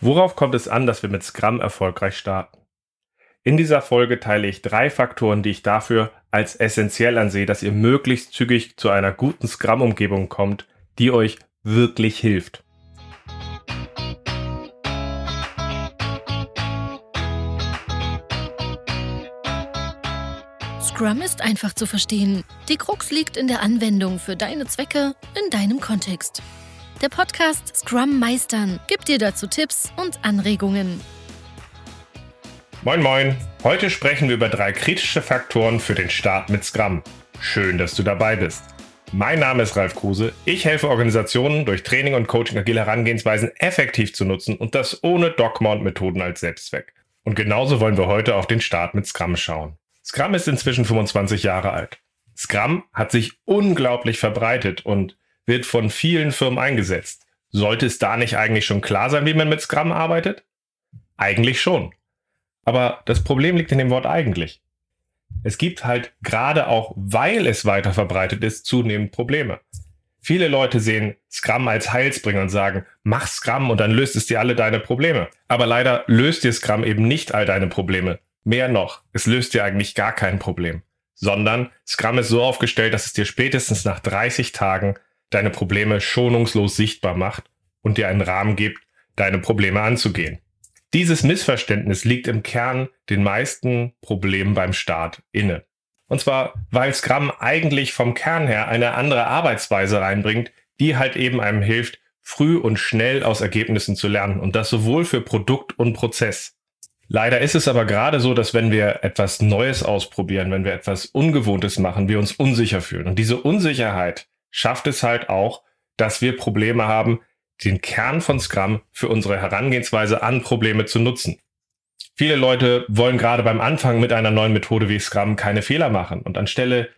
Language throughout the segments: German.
Worauf kommt es an, dass wir mit Scrum erfolgreich starten? In dieser Folge teile ich drei Faktoren, die ich dafür als essentiell ansehe, dass ihr möglichst zügig zu einer guten Scrum-Umgebung kommt, die euch wirklich hilft. Scrum ist einfach zu verstehen. Die Krux liegt in der Anwendung für deine Zwecke in deinem Kontext. Der Podcast Scrum Meistern gibt dir dazu Tipps und Anregungen. Moin Moin, heute sprechen wir über drei kritische Faktoren für den Start mit Scrum. Schön, dass du dabei bist. Mein Name ist Ralf Kruse. Ich helfe Organisationen durch Training und Coaching agile Herangehensweisen effektiv zu nutzen und das ohne Dogma und Methoden als Selbstzweck. Und genauso wollen wir heute auf den Start mit Scrum schauen. Scrum ist inzwischen 25 Jahre alt. Scrum hat sich unglaublich verbreitet und wird von vielen Firmen eingesetzt. Sollte es da nicht eigentlich schon klar sein, wie man mit Scrum arbeitet? Eigentlich schon. Aber das Problem liegt in dem Wort eigentlich. Es gibt halt gerade auch, weil es weiter verbreitet ist, zunehmend Probleme. Viele Leute sehen Scrum als Heilsbringer und sagen, mach Scrum und dann löst es dir alle deine Probleme. Aber leider löst dir Scrum eben nicht all deine Probleme. Mehr noch, es löst dir eigentlich gar kein Problem. Sondern Scrum ist so aufgestellt, dass es dir spätestens nach 30 Tagen deine Probleme schonungslos sichtbar macht und dir einen Rahmen gibt, deine Probleme anzugehen. Dieses Missverständnis liegt im Kern den meisten Problemen beim Start inne. Und zwar, weil Scrum eigentlich vom Kern her eine andere Arbeitsweise reinbringt, die halt eben einem hilft, früh und schnell aus Ergebnissen zu lernen. Und das sowohl für Produkt und Prozess. Leider ist es aber gerade so, dass wenn wir etwas Neues ausprobieren, wenn wir etwas Ungewohntes machen, wir uns unsicher fühlen. Und diese Unsicherheit schafft es halt auch, dass wir Probleme haben, den Kern von Scrum für unsere Herangehensweise an Probleme zu nutzen. Viele Leute wollen gerade beim Anfang mit einer neuen Methode wie Scrum keine Fehler machen und anstelle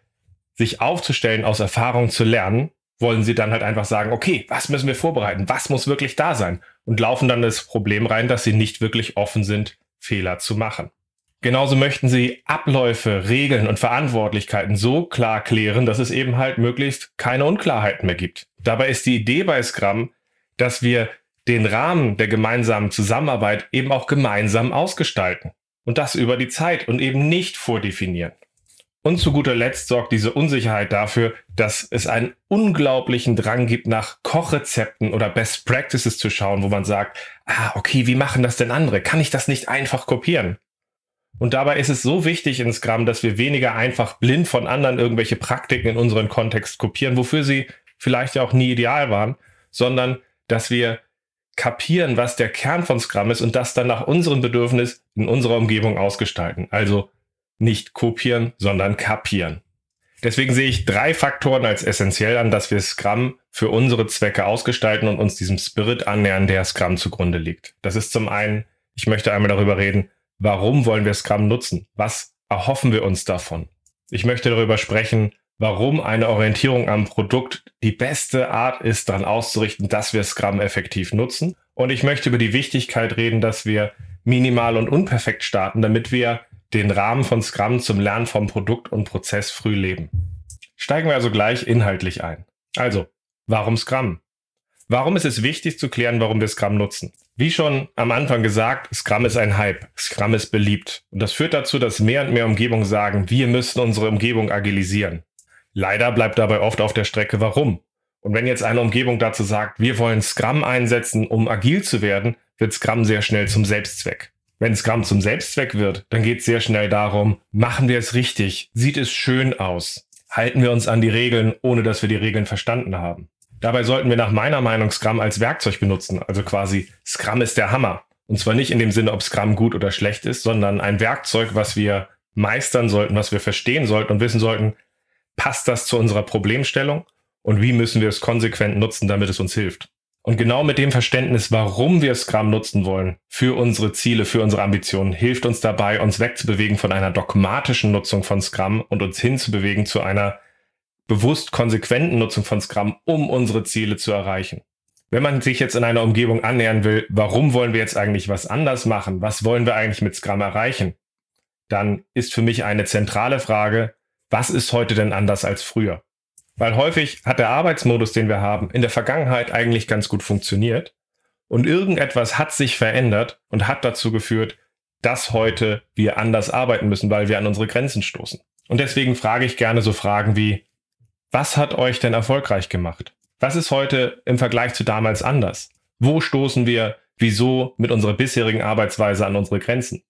sich aufzustellen, aus Erfahrung zu lernen, wollen sie dann halt einfach sagen, okay, was müssen wir vorbereiten? Was muss wirklich da sein? Und laufen dann das Problem rein, dass sie nicht wirklich offen sind, Fehler zu machen. Genauso möchten sie Abläufe, Regeln und Verantwortlichkeiten so klar klären, dass es eben halt möglichst keine Unklarheiten mehr gibt. Dabei ist die Idee bei Scrum, dass wir den Rahmen der gemeinsamen Zusammenarbeit eben auch gemeinsam ausgestalten. Und das über die Zeit und eben nicht vordefinieren. Und zu guter Letzt sorgt diese Unsicherheit dafür, dass es einen unglaublichen Drang gibt, nach Kochrezepten oder Best Practices zu schauen, wo man sagt, ah, okay, wie machen das denn andere? Kann ich das nicht einfach kopieren? Und dabei ist es so wichtig in Scrum, dass wir weniger einfach blind von anderen irgendwelche Praktiken in unseren Kontext kopieren, wofür sie vielleicht ja auch nie ideal waren, sondern dass wir kapieren, was der Kern von Scrum ist und das dann nach unserem Bedürfnis in unserer Umgebung ausgestalten. Also nicht kopieren, sondern kapieren. Deswegen sehe ich drei Faktoren als essentiell an, dass wir Scrum für unsere Zwecke ausgestalten und uns diesem Spirit annähern, der Scrum zugrunde liegt. Das ist zum einen, ich möchte einmal darüber reden, warum wollen wir Scrum nutzen? Was erhoffen wir uns davon? Ich möchte darüber sprechen, warum eine Orientierung am Produkt die beste Art ist, daran auszurichten, dass wir Scrum effektiv nutzen. Und ich möchte über die Wichtigkeit reden, dass wir minimal und unperfekt starten, damit wir den Rahmen von Scrum zum Lernen vom Produkt und Prozess früh leben. Steigen wir also gleich inhaltlich ein. Also, warum Scrum? Warum ist es wichtig zu klären, warum wir Scrum nutzen? Wie schon am Anfang gesagt, Scrum ist ein Hype. Scrum ist beliebt. Und das führt dazu, dass mehr und mehr Umgebungen sagen, wir müssen unsere Umgebung agilisieren. Leider bleibt dabei oft auf der Strecke, warum. Und wenn jetzt eine Umgebung dazu sagt, wir wollen Scrum einsetzen, um agil zu werden, wird Scrum sehr schnell zum Selbstzweck. Wenn Scrum zum Selbstzweck wird, dann geht es sehr schnell darum, machen wir es richtig? Sieht es schön aus? Halten wir uns an die Regeln, ohne dass wir die Regeln verstanden haben? Dabei sollten wir nach meiner Meinung Scrum als Werkzeug benutzen. Also quasi Scrum ist der Hammer. Und zwar nicht in dem Sinne, ob Scrum gut oder schlecht ist, sondern ein Werkzeug, was wir meistern sollten, was wir verstehen sollten und wissen sollten, passt das zu unserer Problemstellung und wie müssen wir es konsequent nutzen, damit es uns hilft. Und genau mit dem Verständnis, warum wir Scrum nutzen wollen, für unsere Ziele, für unsere Ambitionen, hilft uns dabei, uns wegzubewegen von einer dogmatischen Nutzung von Scrum und uns hinzubewegen zu einer bewusst konsequenten Nutzung von Scrum, um unsere Ziele zu erreichen. Wenn man sich jetzt in einer Umgebung annähern will, warum wollen wir jetzt eigentlich was anders machen? Was wollen wir eigentlich mit Scrum erreichen? Dann ist für mich eine zentrale Frage, was ist heute denn anders als früher? Weil häufig hat der Arbeitsmodus, den wir haben, in der Vergangenheit eigentlich ganz gut funktioniert. Und irgendetwas hat sich verändert und hat dazu geführt, dass heute wir anders arbeiten müssen, weil wir an unsere Grenzen stoßen. Und deswegen frage ich gerne so Fragen wie, was hat euch denn erfolgreich gemacht? Was ist heute im Vergleich zu damals anders? Wo stoßen wir, wieso mit unserer bisherigen Arbeitsweise an unsere Grenzen?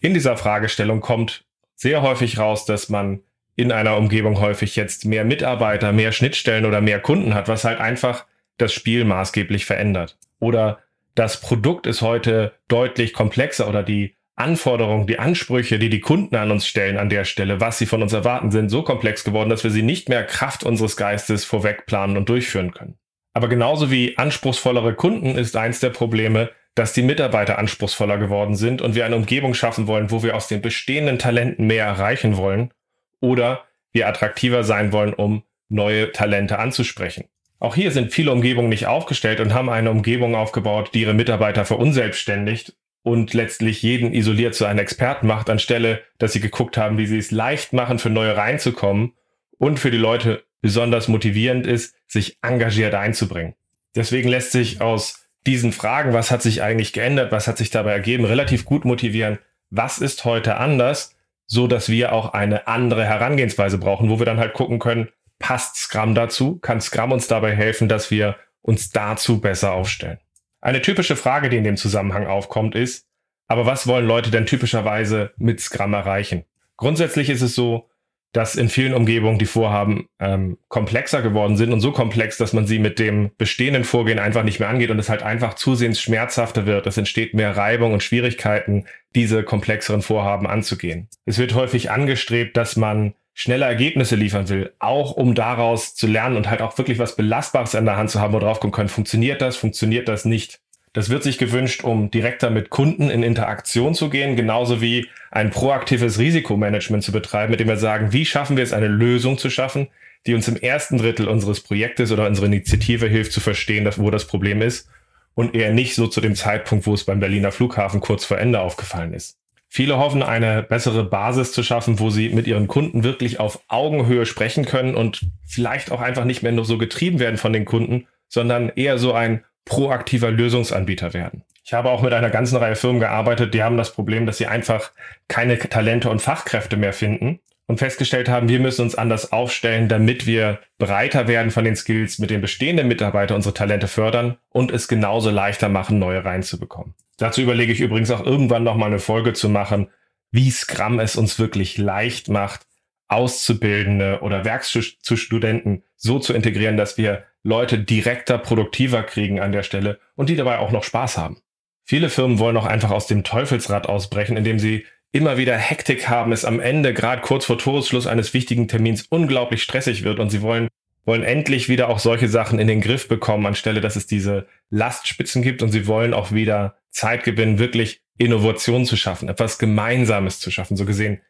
In dieser Fragestellung kommt sehr häufig raus, dass man in einer Umgebung häufig jetzt mehr Mitarbeiter, mehr Schnittstellen oder mehr Kunden hat, was halt einfach das Spiel maßgeblich verändert. Oder das Produkt ist heute deutlich komplexer oder die Anforderungen, die Ansprüche, die die Kunden an uns stellen an der Stelle, was sie von uns erwarten, sind so komplex geworden, dass wir sie nicht mehr Kraft unseres Geistes vorweg planen und durchführen können. Aber genauso wie anspruchsvollere Kunden ist eins der Probleme, dass die Mitarbeiter anspruchsvoller geworden sind und wir eine Umgebung schaffen wollen, wo wir aus den bestehenden Talenten mehr erreichen wollen oder wir attraktiver sein wollen, um neue Talente anzusprechen. Auch hier sind viele Umgebungen nicht aufgestellt und haben eine Umgebung aufgebaut, die ihre Mitarbeiter verunselbstständigt und letztlich jeden isoliert zu einem Experten macht, anstelle, dass sie geguckt haben, wie sie es leicht machen, für neue reinzukommen und für die Leute besonders motivierend ist, sich engagiert einzubringen. Deswegen lässt sich aus diesen Fragen, was hat sich eigentlich geändert, was hat sich dabei ergeben, relativ gut motivieren, was ist heute anders, so dass wir auch eine andere Herangehensweise brauchen, wo wir dann halt gucken können, passt Scrum dazu? Kann Scrum uns dabei helfen, dass wir uns dazu besser aufstellen? Eine typische Frage, die in dem Zusammenhang aufkommt, ist, aber was wollen Leute denn typischerweise mit Scrum erreichen? Grundsätzlich ist es so, dass in vielen Umgebungen die Vorhaben ähm, komplexer geworden sind und so komplex, dass man sie mit dem bestehenden Vorgehen einfach nicht mehr angeht und es halt einfach zusehends schmerzhafter wird. Es entsteht mehr Reibung und Schwierigkeiten, diese komplexeren Vorhaben anzugehen. Es wird häufig angestrebt, dass man schnelle Ergebnisse liefern will, auch um daraus zu lernen und halt auch wirklich was Belastbares an der Hand zu haben, wo drauf kommen können. Funktioniert das? Funktioniert das nicht? Das wird sich gewünscht, um direkter mit Kunden in Interaktion zu gehen, genauso wie ein proaktives Risikomanagement zu betreiben, mit dem wir sagen, wie schaffen wir es, eine Lösung zu schaffen, die uns im ersten Drittel unseres Projektes oder unserer Initiative hilft zu verstehen, dass, wo das Problem ist und eher nicht so zu dem Zeitpunkt, wo es beim Berliner Flughafen kurz vor Ende aufgefallen ist. Viele hoffen, eine bessere Basis zu schaffen, wo sie mit ihren Kunden wirklich auf Augenhöhe sprechen können und vielleicht auch einfach nicht mehr nur so getrieben werden von den Kunden, sondern eher so ein proaktiver Lösungsanbieter werden. Ich habe auch mit einer ganzen Reihe Firmen gearbeitet, die haben das Problem, dass sie einfach keine Talente und Fachkräfte mehr finden und festgestellt haben, wir müssen uns anders aufstellen, damit wir breiter werden von den Skills, mit den bestehenden Mitarbeitern unsere Talente fördern und es genauso leichter machen, neue reinzubekommen. Dazu überlege ich übrigens auch irgendwann noch mal eine Folge zu machen, wie Scrum es uns wirklich leicht macht, Auszubildende oder Werkstudenten so zu integrieren, dass wir Leute direkter, produktiver kriegen an der Stelle und die dabei auch noch Spaß haben. Viele Firmen wollen auch einfach aus dem Teufelsrad ausbrechen, indem sie immer wieder Hektik haben, es am Ende, gerade kurz vor Toresschluss eines wichtigen Termins, unglaublich stressig wird und sie wollen, wollen endlich wieder auch solche Sachen in den Griff bekommen, anstelle dass es diese Lastspitzen gibt und sie wollen auch wieder Zeit gewinnen, wirklich Innovation zu schaffen, etwas Gemeinsames zu schaffen. So gesehen,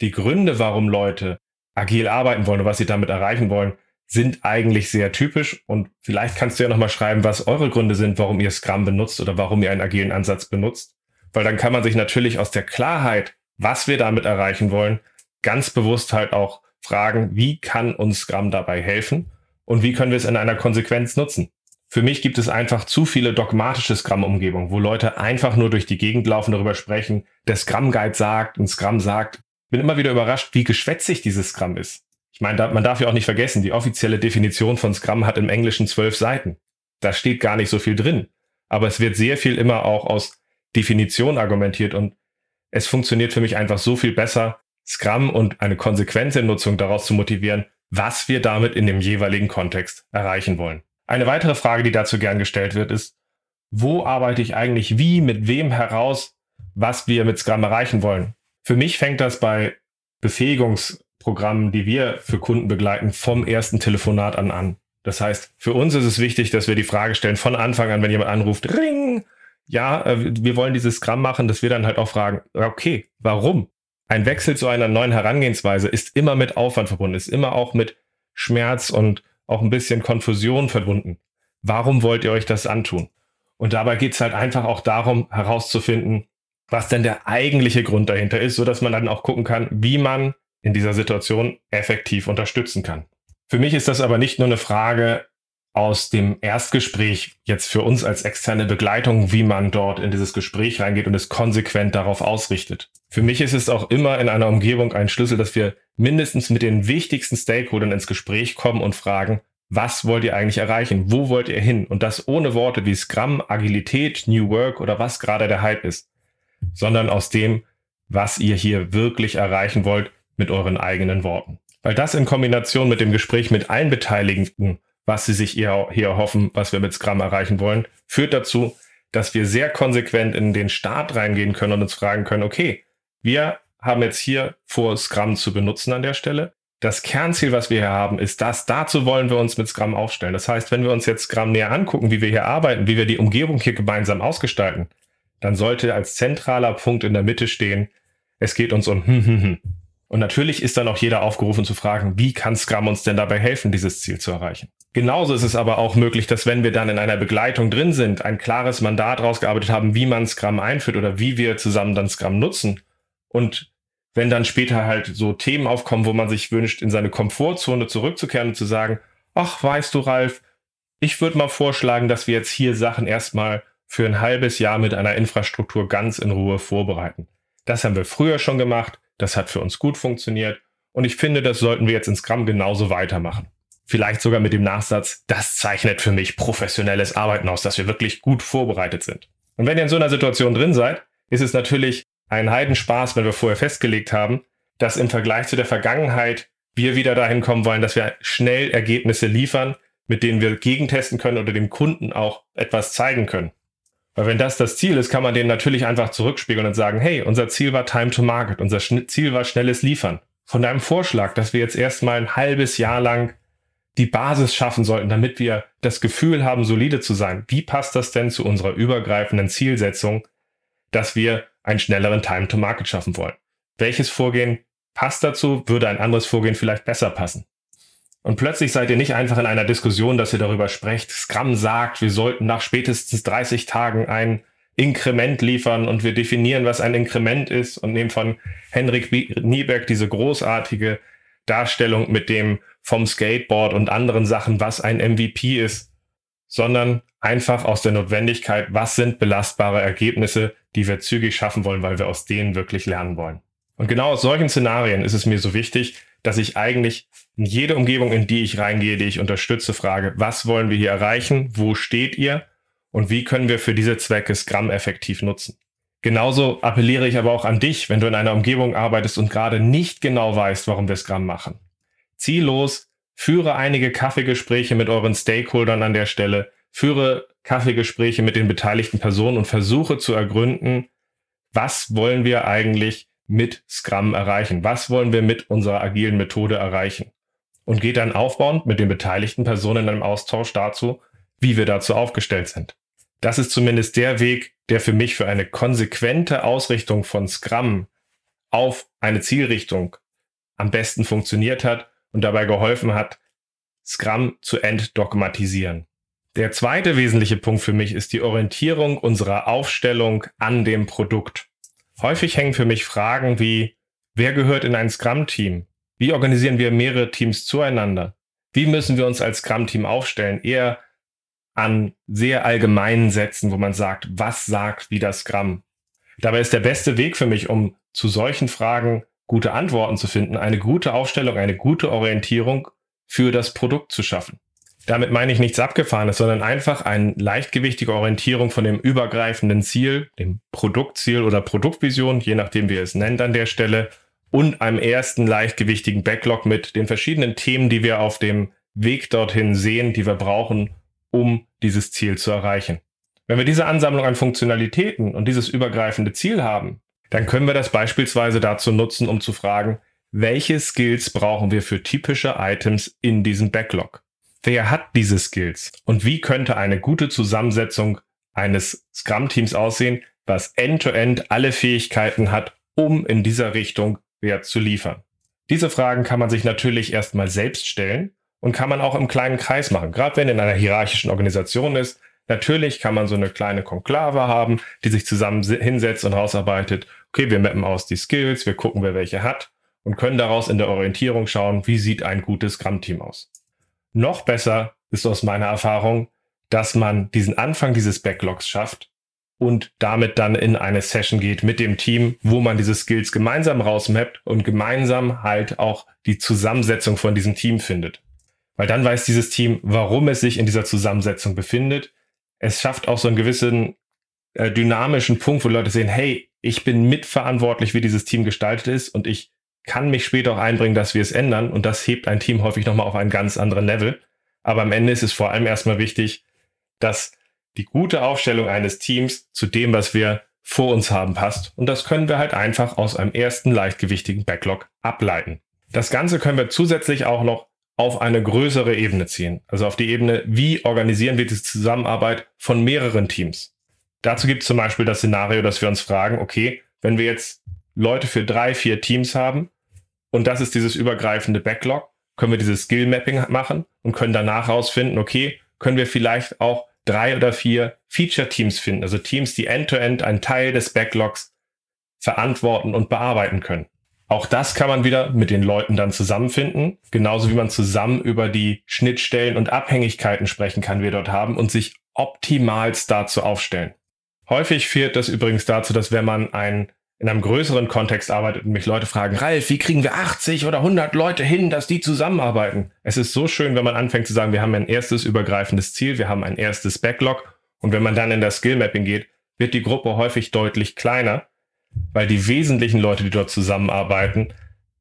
die Gründe, warum Leute agil arbeiten wollen und was sie damit erreichen wollen, sind eigentlich sehr typisch. Und vielleicht kannst du ja nochmal schreiben, was eure Gründe sind, warum ihr Scrum benutzt oder warum ihr einen agilen Ansatz benutzt. Weil dann kann man sich natürlich aus der Klarheit, was wir damit erreichen wollen, ganz bewusst halt auch fragen, wie kann uns Scrum dabei helfen und wie können wir es in einer Konsequenz nutzen. Für mich gibt es einfach zu viele dogmatische Scrum-Umgebungen, wo Leute einfach nur durch die Gegend laufen, darüber sprechen, der Scrum-Guide sagt und Scrum sagt. Bin immer wieder überrascht, wie geschwätzig dieses Scrum ist. Ich meine, man darf ja auch nicht vergessen, die offizielle Definition von Scrum hat im Englischen zwölf Seiten. Da steht gar nicht so viel drin. Aber es wird sehr viel immer auch aus Definition argumentiert und es funktioniert für mich einfach so viel besser, Scrum und eine konsequente Nutzung daraus zu motivieren, was wir damit in dem jeweiligen Kontext erreichen wollen. Eine weitere Frage, die dazu gern gestellt wird, ist, wo arbeite ich eigentlich wie, mit wem heraus, was wir mit Scrum erreichen wollen? Für mich fängt das bei Befähigungs- Programmen, die wir für Kunden begleiten, vom ersten Telefonat an an. Das heißt, für uns ist es wichtig, dass wir die Frage stellen von Anfang an, wenn jemand anruft, ring, ja, äh, wir wollen dieses Scrum machen, dass wir dann halt auch fragen, okay, warum? Ein Wechsel zu einer neuen Herangehensweise ist immer mit Aufwand verbunden, ist immer auch mit Schmerz und auch ein bisschen Konfusion verbunden. Warum wollt ihr euch das antun? Und dabei geht es halt einfach auch darum, herauszufinden, was denn der eigentliche Grund dahinter ist, so dass man dann auch gucken kann, wie man in dieser Situation effektiv unterstützen kann. Für mich ist das aber nicht nur eine Frage aus dem Erstgespräch jetzt für uns als externe Begleitung, wie man dort in dieses Gespräch reingeht und es konsequent darauf ausrichtet. Für mich ist es auch immer in einer Umgebung ein Schlüssel, dass wir mindestens mit den wichtigsten Stakeholdern ins Gespräch kommen und fragen, was wollt ihr eigentlich erreichen? Wo wollt ihr hin? Und das ohne Worte wie Scrum, Agilität, New Work oder was gerade der Hype ist, sondern aus dem, was ihr hier wirklich erreichen wollt mit euren eigenen Worten. Weil das in Kombination mit dem Gespräch mit allen Beteiligten was sie sich hier, hier erhoffen, was wir mit Scrum erreichen wollen, führt dazu, dass wir sehr konsequent in den Start reingehen können und uns fragen können, okay, wir haben jetzt hier vor, Scrum zu benutzen an der Stelle. Das Kernziel, was wir hier haben, ist das. Dazu wollen wir uns mit Scrum aufstellen. Das heißt, wenn wir uns jetzt Scrum näher angucken, wie wir hier arbeiten, wie wir die Umgebung hier gemeinsam ausgestalten, dann sollte als zentraler Punkt in der Mitte stehen, es geht uns um hm, hm, hm. Und natürlich ist dann auch jeder aufgerufen zu fragen, wie kann Scrum uns denn dabei helfen, dieses Ziel zu erreichen? Genauso ist es aber auch möglich, dass wenn wir dann in einer Begleitung drin sind, ein klares Mandat rausgearbeitet haben, wie man Scrum einführt oder wie wir zusammen dann Scrum nutzen. Und wenn dann später halt so Themen aufkommen, wo man sich wünscht, in seine Komfortzone zurückzukehren und zu sagen, ach, weißt du, Ralf, ich würde mal vorschlagen, dass wir jetzt hier Sachen erstmal für ein halbes Jahr mit einer Infrastruktur ganz in Ruhe vorbereiten. Das haben wir früher schon gemacht, das hat für uns gut funktioniert und ich finde, das sollten wir jetzt in Scrum genauso weitermachen. Vielleicht sogar mit dem Nachsatz, das zeichnet für mich professionelles Arbeiten aus, dass wir wirklich gut vorbereitet sind. Und wenn ihr in so einer Situation drin seid, ist es natürlich ein Heidenspaß, wenn wir vorher festgelegt haben, dass im Vergleich zu der Vergangenheit wir wieder dahin kommen wollen, dass wir schnell Ergebnisse liefern, mit denen wir gegentesten können oder dem Kunden auch etwas zeigen können. Weil wenn das das Ziel ist, kann man den natürlich einfach zurückspiegeln und sagen, hey, unser Ziel war Time to Market, unser Ziel war schnelles Liefern. Von deinem Vorschlag, dass wir jetzt erstmal ein halbes Jahr lang die Basis schaffen sollten, damit wir das Gefühl haben, solide zu sein. Wie passt das denn zu unserer übergreifenden Zielsetzung, dass wir einen schnelleren Time to Market schaffen wollen? Welches Vorgehen passt dazu? Würde ein anderes Vorgehen vielleicht besser passen? Und plötzlich seid ihr nicht einfach in einer Diskussion, dass ihr darüber sprecht. Scrum sagt, wir sollten nach spätestens 30 Tagen ein Inkrement liefern und wir definieren, was ein Inkrement ist und nehmen von Henrik Nieberg diese großartige Darstellung mit dem vom Skateboard und anderen Sachen, was ein MVP ist, sondern einfach aus der Notwendigkeit, was sind belastbare Ergebnisse, die wir zügig schaffen wollen, weil wir aus denen wirklich lernen wollen. Und genau aus solchen Szenarien ist es mir so wichtig, dass ich eigentlich in jede Umgebung, in die ich reingehe, die ich unterstütze, frage, was wollen wir hier erreichen, wo steht ihr und wie können wir für diese Zwecke Scrum effektiv nutzen. Genauso appelliere ich aber auch an dich, wenn du in einer Umgebung arbeitest und gerade nicht genau weißt, warum wir Scrum machen. Zieh los, führe einige Kaffeegespräche mit euren Stakeholdern an der Stelle, führe Kaffeegespräche mit den beteiligten Personen und versuche zu ergründen, was wollen wir eigentlich mit Scrum erreichen? Was wollen wir mit unserer agilen Methode erreichen? Und geht dann aufbauend mit den beteiligten Personen einem Austausch dazu, wie wir dazu aufgestellt sind. Das ist zumindest der Weg, der für mich für eine konsequente Ausrichtung von Scrum auf eine Zielrichtung am besten funktioniert hat und dabei geholfen hat, Scrum zu entdogmatisieren. Der zweite wesentliche Punkt für mich ist die Orientierung unserer Aufstellung an dem Produkt. Häufig hängen für mich Fragen wie, wer gehört in ein Scrum-Team? Wie organisieren wir mehrere Teams zueinander? Wie müssen wir uns als Scrum-Team aufstellen? Eher an sehr allgemeinen Sätzen, wo man sagt, was sagt wie das Scrum. Dabei ist der beste Weg für mich, um zu solchen Fragen gute Antworten zu finden, eine gute Aufstellung, eine gute Orientierung für das Produkt zu schaffen. Damit meine ich nichts Abgefahrenes, sondern einfach eine leichtgewichtige Orientierung von dem übergreifenden Ziel, dem Produktziel oder Produktvision, je nachdem wie ihr es nennt an der Stelle, und einem ersten leichtgewichtigen Backlog mit den verschiedenen Themen, die wir auf dem Weg dorthin sehen, die wir brauchen, um dieses Ziel zu erreichen. Wenn wir diese Ansammlung an Funktionalitäten und dieses übergreifende Ziel haben, dann können wir das beispielsweise dazu nutzen, um zu fragen, welche Skills brauchen wir für typische Items in diesem Backlog? Wer hat diese Skills? Und wie könnte eine gute Zusammensetzung eines Scrum-Teams aussehen, was end-to-end -end alle Fähigkeiten hat, um in dieser Richtung Wert zu liefern? Diese Fragen kann man sich natürlich erstmal selbst stellen und kann man auch im kleinen Kreis machen. Gerade wenn in einer hierarchischen Organisation ist, natürlich kann man so eine kleine Konklave haben, die sich zusammen hinsetzt und rausarbeitet, okay, wir mappen aus die Skills, wir gucken, wer welche hat und können daraus in der Orientierung schauen, wie sieht ein gutes Scrum-Team aus. Noch besser ist aus meiner Erfahrung, dass man diesen Anfang dieses Backlogs schafft und damit dann in eine Session geht mit dem Team, wo man diese Skills gemeinsam rausmappt und gemeinsam halt auch die Zusammensetzung von diesem Team findet. Weil dann weiß dieses Team, warum es sich in dieser Zusammensetzung befindet. Es schafft auch so einen gewissen äh, dynamischen Punkt, wo Leute sehen, hey, ich bin mitverantwortlich, wie dieses Team gestaltet ist und ich kann mich später auch einbringen, dass wir es ändern und das hebt ein Team häufig nochmal auf einen ganz anderen Level. Aber am Ende ist es vor allem erstmal wichtig, dass die gute Aufstellung eines Teams zu dem, was wir vor uns haben, passt. Und das können wir halt einfach aus einem ersten leichtgewichtigen Backlog ableiten. Das Ganze können wir zusätzlich auch noch auf eine größere Ebene ziehen. Also auf die Ebene, wie organisieren wir die Zusammenarbeit von mehreren Teams. Dazu gibt es zum Beispiel das Szenario, dass wir uns fragen, okay, wenn wir jetzt Leute für drei, vier Teams haben und das ist dieses übergreifende Backlog, können wir dieses Skill Mapping machen und können danach herausfinden, okay, können wir vielleicht auch drei oder vier Feature-Teams finden, also Teams, die end-to-end -End einen Teil des Backlogs verantworten und bearbeiten können. Auch das kann man wieder mit den Leuten dann zusammenfinden, genauso wie man zusammen über die Schnittstellen und Abhängigkeiten sprechen kann, wir dort haben und sich optimalst dazu aufstellen. Häufig führt das übrigens dazu, dass wenn man ein, in einem größeren Kontext arbeitet und mich Leute fragen, Ralf, wie kriegen wir 80 oder 100 Leute hin, dass die zusammenarbeiten? Es ist so schön, wenn man anfängt zu sagen, wir haben ein erstes übergreifendes Ziel, wir haben ein erstes Backlog und wenn man dann in das Skill Mapping geht, wird die Gruppe häufig deutlich kleiner weil die wesentlichen Leute, die dort zusammenarbeiten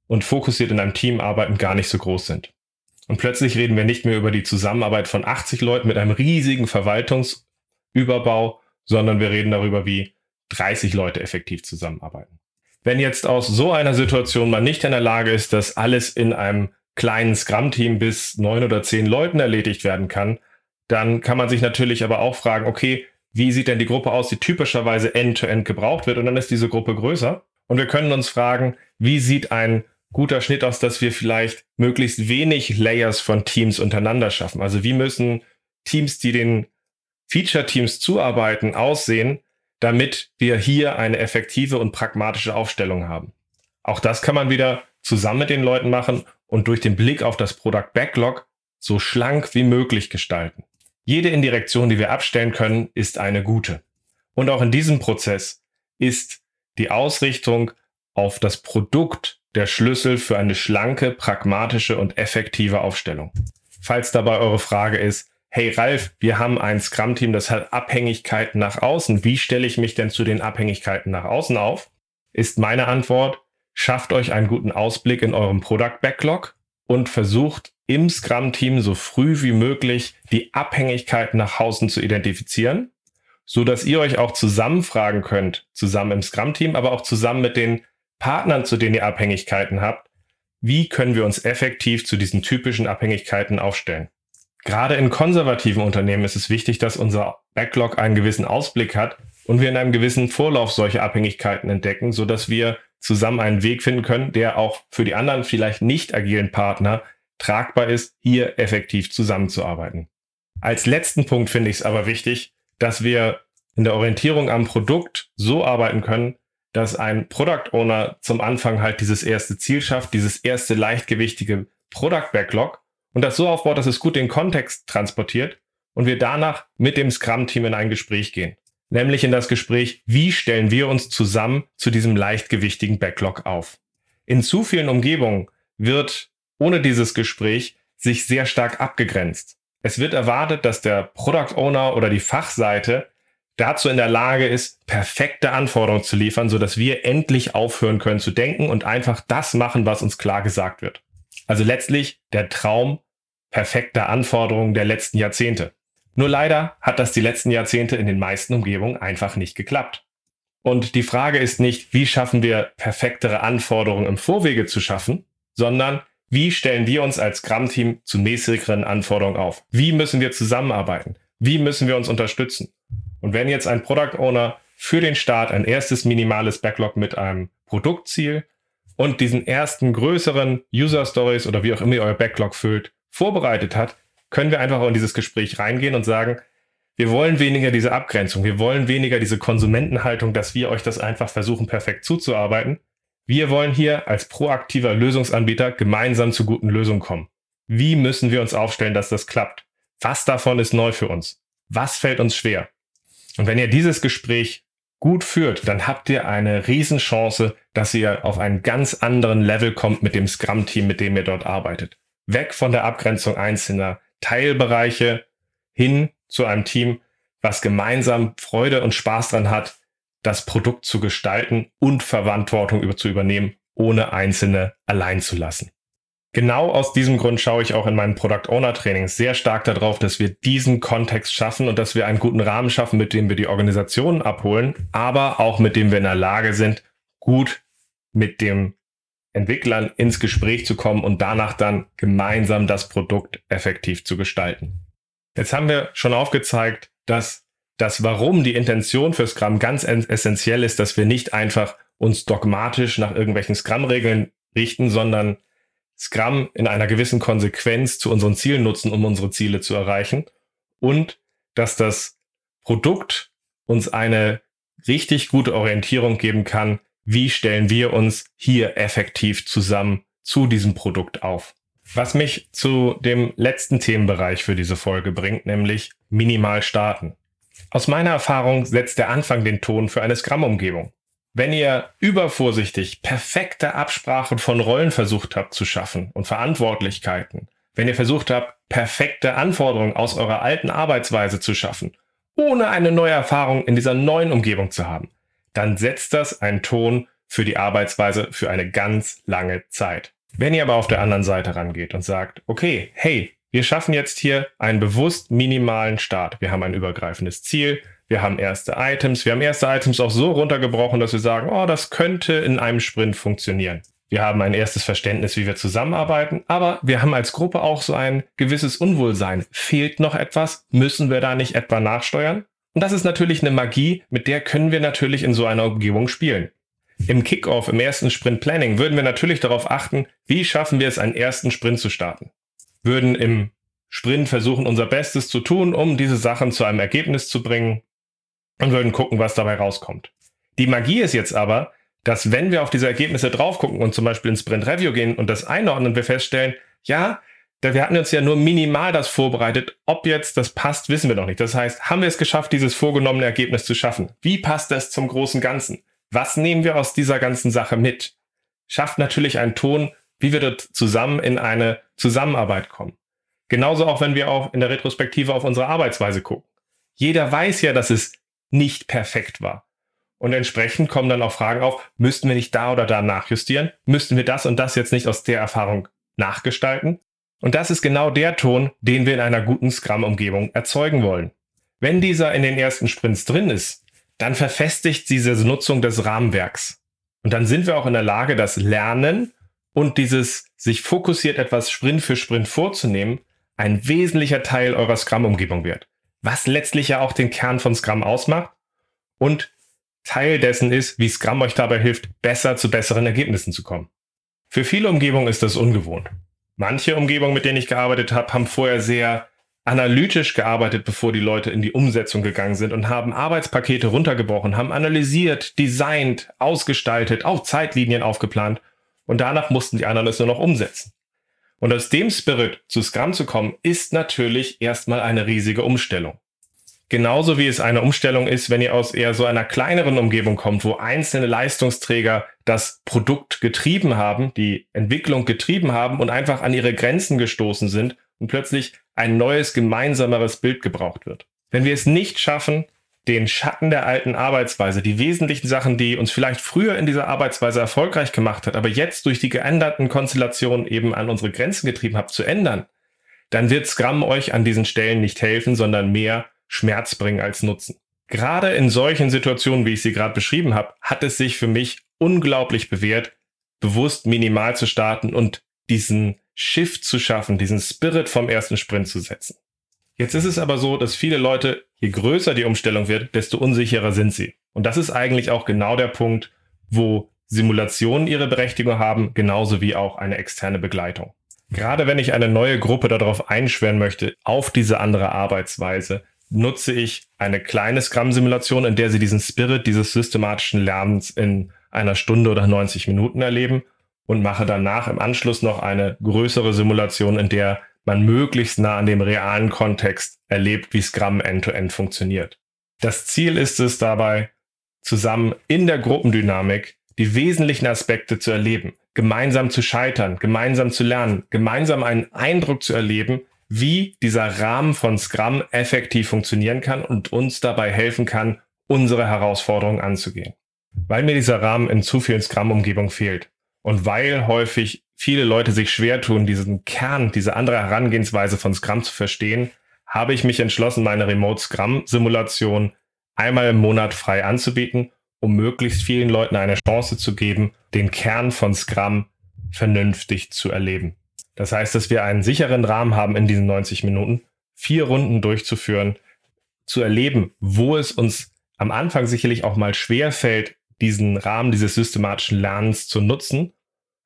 und fokussiert in einem Team arbeiten, gar nicht so groß sind. Und plötzlich reden wir nicht mehr über die Zusammenarbeit von 80 Leuten mit einem riesigen Verwaltungsüberbau, sondern wir reden darüber, wie 30 Leute effektiv zusammenarbeiten. Wenn jetzt aus so einer Situation man nicht in der Lage ist, dass alles in einem kleinen Scrum-Team bis neun oder zehn Leuten erledigt werden kann, dann kann man sich natürlich aber auch fragen, okay, wie sieht denn die Gruppe aus, die typischerweise end-to-end -end gebraucht wird und dann ist diese Gruppe größer. Und wir können uns fragen, wie sieht ein guter Schnitt aus, dass wir vielleicht möglichst wenig Layers von Teams untereinander schaffen. Also wie müssen Teams, die den Feature-Teams zuarbeiten, aussehen, damit wir hier eine effektive und pragmatische Aufstellung haben. Auch das kann man wieder zusammen mit den Leuten machen und durch den Blick auf das Product Backlog so schlank wie möglich gestalten. Jede Indirektion, die wir abstellen können, ist eine gute. Und auch in diesem Prozess ist die Ausrichtung auf das Produkt der Schlüssel für eine schlanke, pragmatische und effektive Aufstellung. Falls dabei eure Frage ist, hey Ralf, wir haben ein Scrum-Team, das hat Abhängigkeiten nach außen. Wie stelle ich mich denn zu den Abhängigkeiten nach außen auf? Ist meine Antwort, schafft euch einen guten Ausblick in eurem Product Backlog und versucht im Scrum-Team so früh wie möglich die Abhängigkeiten nach außen zu identifizieren, so dass ihr euch auch zusammen fragen könnt, zusammen im Scrum-Team, aber auch zusammen mit den Partnern, zu denen ihr Abhängigkeiten habt, wie können wir uns effektiv zu diesen typischen Abhängigkeiten aufstellen. Gerade in konservativen Unternehmen ist es wichtig, dass unser Backlog einen gewissen Ausblick hat und wir in einem gewissen Vorlauf solche Abhängigkeiten entdecken, so dass wir zusammen einen Weg finden können, der auch für die anderen vielleicht nicht agilen Partner tragbar ist, hier effektiv zusammenzuarbeiten. Als letzten Punkt finde ich es aber wichtig, dass wir in der Orientierung am Produkt so arbeiten können, dass ein Product Owner zum Anfang halt dieses erste Ziel schafft, dieses erste leichtgewichtige Product Backlog und das so aufbaut, dass es gut den Kontext transportiert und wir danach mit dem Scrum-Team in ein Gespräch gehen. Nämlich in das Gespräch, wie stellen wir uns zusammen zu diesem leichtgewichtigen Backlog auf. In zu vielen Umgebungen wird ohne dieses Gespräch sich sehr stark abgegrenzt. Es wird erwartet, dass der Product Owner oder die Fachseite dazu in der Lage ist, perfekte Anforderungen zu liefern, sodass wir endlich aufhören können zu denken und einfach das machen, was uns klar gesagt wird. Also letztlich der Traum perfekter Anforderungen der letzten Jahrzehnte. Nur leider hat das die letzten Jahrzehnte in den meisten Umgebungen einfach nicht geklappt. Und die Frage ist nicht, wie schaffen wir perfektere Anforderungen im Vorwege zu schaffen, sondern wie stellen wir uns als Scrum-Team zu mäßigeren Anforderungen auf? Wie müssen wir zusammenarbeiten? Wie müssen wir uns unterstützen? Und wenn jetzt ein Product Owner für den Start ein erstes minimales Backlog mit einem Produktziel und diesen ersten größeren User Stories oder wie auch immer ihr euer Backlog füllt, vorbereitet hat, können wir einfach in dieses Gespräch reingehen und sagen, wir wollen weniger diese Abgrenzung, wir wollen weniger diese Konsumentenhaltung, dass wir euch das einfach versuchen, perfekt zuzuarbeiten, wir wollen hier als proaktiver Lösungsanbieter gemeinsam zu guten Lösungen kommen. Wie müssen wir uns aufstellen, dass das klappt? Was davon ist neu für uns? Was fällt uns schwer? Und wenn ihr dieses Gespräch gut führt, dann habt ihr eine Riesenchance, dass ihr auf einen ganz anderen Level kommt mit dem Scrum-Team, mit dem ihr dort arbeitet. Weg von der Abgrenzung einzelner Teilbereiche hin zu einem Team, was gemeinsam Freude und Spaß dran hat, das Produkt zu gestalten und Verantwortung über zu übernehmen, ohne Einzelne allein zu lassen. Genau aus diesem Grund schaue ich auch in meinen Product Owner Trainings sehr stark darauf, dass wir diesen Kontext schaffen und dass wir einen guten Rahmen schaffen, mit dem wir die Organisationen abholen, aber auch mit dem wir in der Lage sind, gut mit dem Entwicklern ins Gespräch zu kommen und danach dann gemeinsam das Produkt effektiv zu gestalten. Jetzt haben wir schon aufgezeigt, dass das Warum, die Intention für Scrum ganz essentiell ist, dass wir nicht einfach uns dogmatisch nach irgendwelchen Scrum-Regeln richten, sondern Scrum in einer gewissen Konsequenz zu unseren Zielen nutzen, um unsere Ziele zu erreichen. Und dass das Produkt uns eine richtig gute Orientierung geben kann, wie stellen wir uns hier effektiv zusammen zu diesem Produkt auf. Was mich zu dem letzten Themenbereich für diese Folge bringt, nämlich minimal starten. Aus meiner Erfahrung setzt der Anfang den Ton für eine Scrum-Umgebung. Wenn ihr übervorsichtig perfekte Absprachen von Rollen versucht habt zu schaffen und Verantwortlichkeiten, wenn ihr versucht habt, perfekte Anforderungen aus eurer alten Arbeitsweise zu schaffen, ohne eine neue Erfahrung in dieser neuen Umgebung zu haben, dann setzt das einen Ton für die Arbeitsweise für eine ganz lange Zeit. Wenn ihr aber auf der anderen Seite rangeht und sagt, okay, hey, wir schaffen jetzt hier einen bewusst minimalen Start. Wir haben ein übergreifendes Ziel, wir haben erste Items. Wir haben erste Items auch so runtergebrochen, dass wir sagen, oh, das könnte in einem Sprint funktionieren. Wir haben ein erstes Verständnis, wie wir zusammenarbeiten, aber wir haben als Gruppe auch so ein gewisses Unwohlsein. Fehlt noch etwas? Müssen wir da nicht etwa nachsteuern? Und das ist natürlich eine Magie, mit der können wir natürlich in so einer Umgebung spielen. Im Kickoff, im ersten Sprint Planning, würden wir natürlich darauf achten, wie schaffen wir es, einen ersten Sprint zu starten. Würden im Sprint versuchen, unser Bestes zu tun, um diese Sachen zu einem Ergebnis zu bringen und würden gucken, was dabei rauskommt. Die Magie ist jetzt aber, dass wenn wir auf diese Ergebnisse drauf gucken und zum Beispiel ins Sprint Review gehen und das einordnen, wir feststellen, ja, wir hatten uns ja nur minimal das vorbereitet. Ob jetzt das passt, wissen wir noch nicht. Das heißt, haben wir es geschafft, dieses vorgenommene Ergebnis zu schaffen? Wie passt das zum großen Ganzen? Was nehmen wir aus dieser ganzen Sache mit? Schafft natürlich einen Ton, wie wir dort zusammen in eine Zusammenarbeit kommen. Genauso auch, wenn wir auch in der Retrospektive auf unsere Arbeitsweise gucken. Jeder weiß ja, dass es nicht perfekt war. Und entsprechend kommen dann auch Fragen auf, müssten wir nicht da oder da nachjustieren? Müssten wir das und das jetzt nicht aus der Erfahrung nachgestalten? Und das ist genau der Ton, den wir in einer guten Scrum-Umgebung erzeugen wollen. Wenn dieser in den ersten Sprints drin ist, dann verfestigt diese Nutzung des Rahmenwerks. Und dann sind wir auch in der Lage, das Lernen und dieses sich fokussiert etwas Sprint für Sprint vorzunehmen, ein wesentlicher Teil eurer Scrum-Umgebung wird was letztlich ja auch den Kern von Scrum ausmacht und Teil dessen ist, wie Scrum euch dabei hilft, besser zu besseren Ergebnissen zu kommen. Für viele Umgebungen ist das ungewohnt. Manche Umgebungen, mit denen ich gearbeitet habe, haben vorher sehr analytisch gearbeitet, bevor die Leute in die Umsetzung gegangen sind und haben Arbeitspakete runtergebrochen, haben analysiert, designt, ausgestaltet, auch Zeitlinien aufgeplant und danach mussten die anderen es nur noch umsetzen. Und aus dem Spirit zu Scrum zu kommen, ist natürlich erstmal eine riesige Umstellung. Genauso wie es eine Umstellung ist, wenn ihr aus eher so einer kleineren Umgebung kommt, wo einzelne Leistungsträger das Produkt getrieben haben, die Entwicklung getrieben haben und einfach an ihre Grenzen gestoßen sind und plötzlich ein neues, gemeinsameres Bild gebraucht wird. Wenn wir es nicht schaffen, den Schatten der alten Arbeitsweise, die wesentlichen Sachen, die uns vielleicht früher in dieser Arbeitsweise erfolgreich gemacht hat, aber jetzt durch die geänderten Konstellationen eben an unsere Grenzen getrieben habt, zu ändern, dann wird Scrum euch an diesen Stellen nicht helfen, sondern mehr Schmerz bringen als Nutzen. Gerade in solchen Situationen, wie ich sie gerade beschrieben habe, hat es sich für mich unglaublich bewährt, bewusst minimal zu starten und diesen Shift zu schaffen, diesen Spirit vom ersten Sprint zu setzen. Jetzt ist es aber so, dass viele Leute, je größer die Umstellung wird, desto unsicherer sind sie. Und das ist eigentlich auch genau der Punkt, wo Simulationen ihre Berechtigung haben, genauso wie auch eine externe Begleitung. Gerade wenn ich eine neue Gruppe darauf einschweren möchte, auf diese andere Arbeitsweise, nutze ich eine kleine Scrum-Simulation, in der sie diesen Spirit dieses systematischen Lernens in einer Stunde oder 90 Minuten erleben und mache danach im Anschluss noch eine größere Simulation, in der man möglichst nah an dem realen Kontext erlebt, wie Scrum end-to-end -End funktioniert. Das Ziel ist es dabei, zusammen in der Gruppendynamik die wesentlichen Aspekte zu erleben, gemeinsam zu scheitern, gemeinsam zu lernen, gemeinsam einen Eindruck zu erleben, wie dieser Rahmen von Scrum effektiv funktionieren kann und uns dabei helfen kann, unsere Herausforderungen anzugehen. Weil mir dieser Rahmen in zu vielen Scrum-Umgebungen fehlt und weil häufig viele Leute sich schwer tun, diesen Kern, diese andere Herangehensweise von Scrum zu verstehen, habe ich mich entschlossen, meine Remote Scrum-Simulation einmal im Monat frei anzubieten, um möglichst vielen Leuten eine Chance zu geben, den Kern von Scrum vernünftig zu erleben. Das heißt, dass wir einen sicheren Rahmen haben in diesen 90 Minuten, vier Runden durchzuführen, zu erleben, wo es uns am Anfang sicherlich auch mal schwer fällt, diesen Rahmen dieses systematischen Lernens zu nutzen,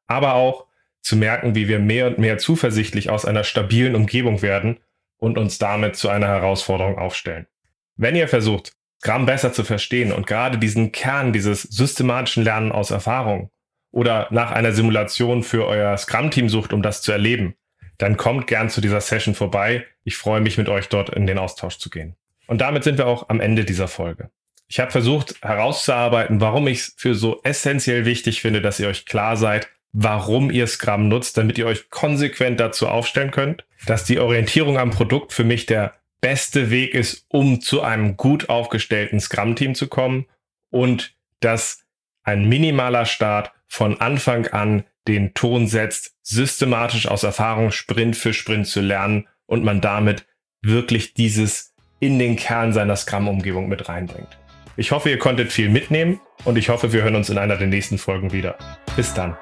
aber auch zu merken, wie wir mehr und mehr zuversichtlich aus einer stabilen Umgebung werden und uns damit zu einer Herausforderung aufstellen. Wenn ihr versucht, Scrum besser zu verstehen und gerade diesen Kern dieses systematischen Lernen aus Erfahrung oder nach einer Simulation für euer Scrum-Team sucht, um das zu erleben, dann kommt gern zu dieser Session vorbei. Ich freue mich mit euch dort in den Austausch zu gehen. Und damit sind wir auch am Ende dieser Folge. Ich habe versucht herauszuarbeiten, warum ich es für so essentiell wichtig finde, dass ihr euch klar seid, warum ihr Scrum nutzt, damit ihr euch konsequent dazu aufstellen könnt, dass die Orientierung am Produkt für mich der beste Weg ist, um zu einem gut aufgestellten Scrum-Team zu kommen und dass ein minimaler Start von Anfang an den Ton setzt, systematisch aus Erfahrung Sprint für Sprint zu lernen und man damit wirklich dieses in den Kern seiner Scrum-Umgebung mit reinbringt. Ich hoffe, ihr konntet viel mitnehmen und ich hoffe, wir hören uns in einer der nächsten Folgen wieder. Bis dann.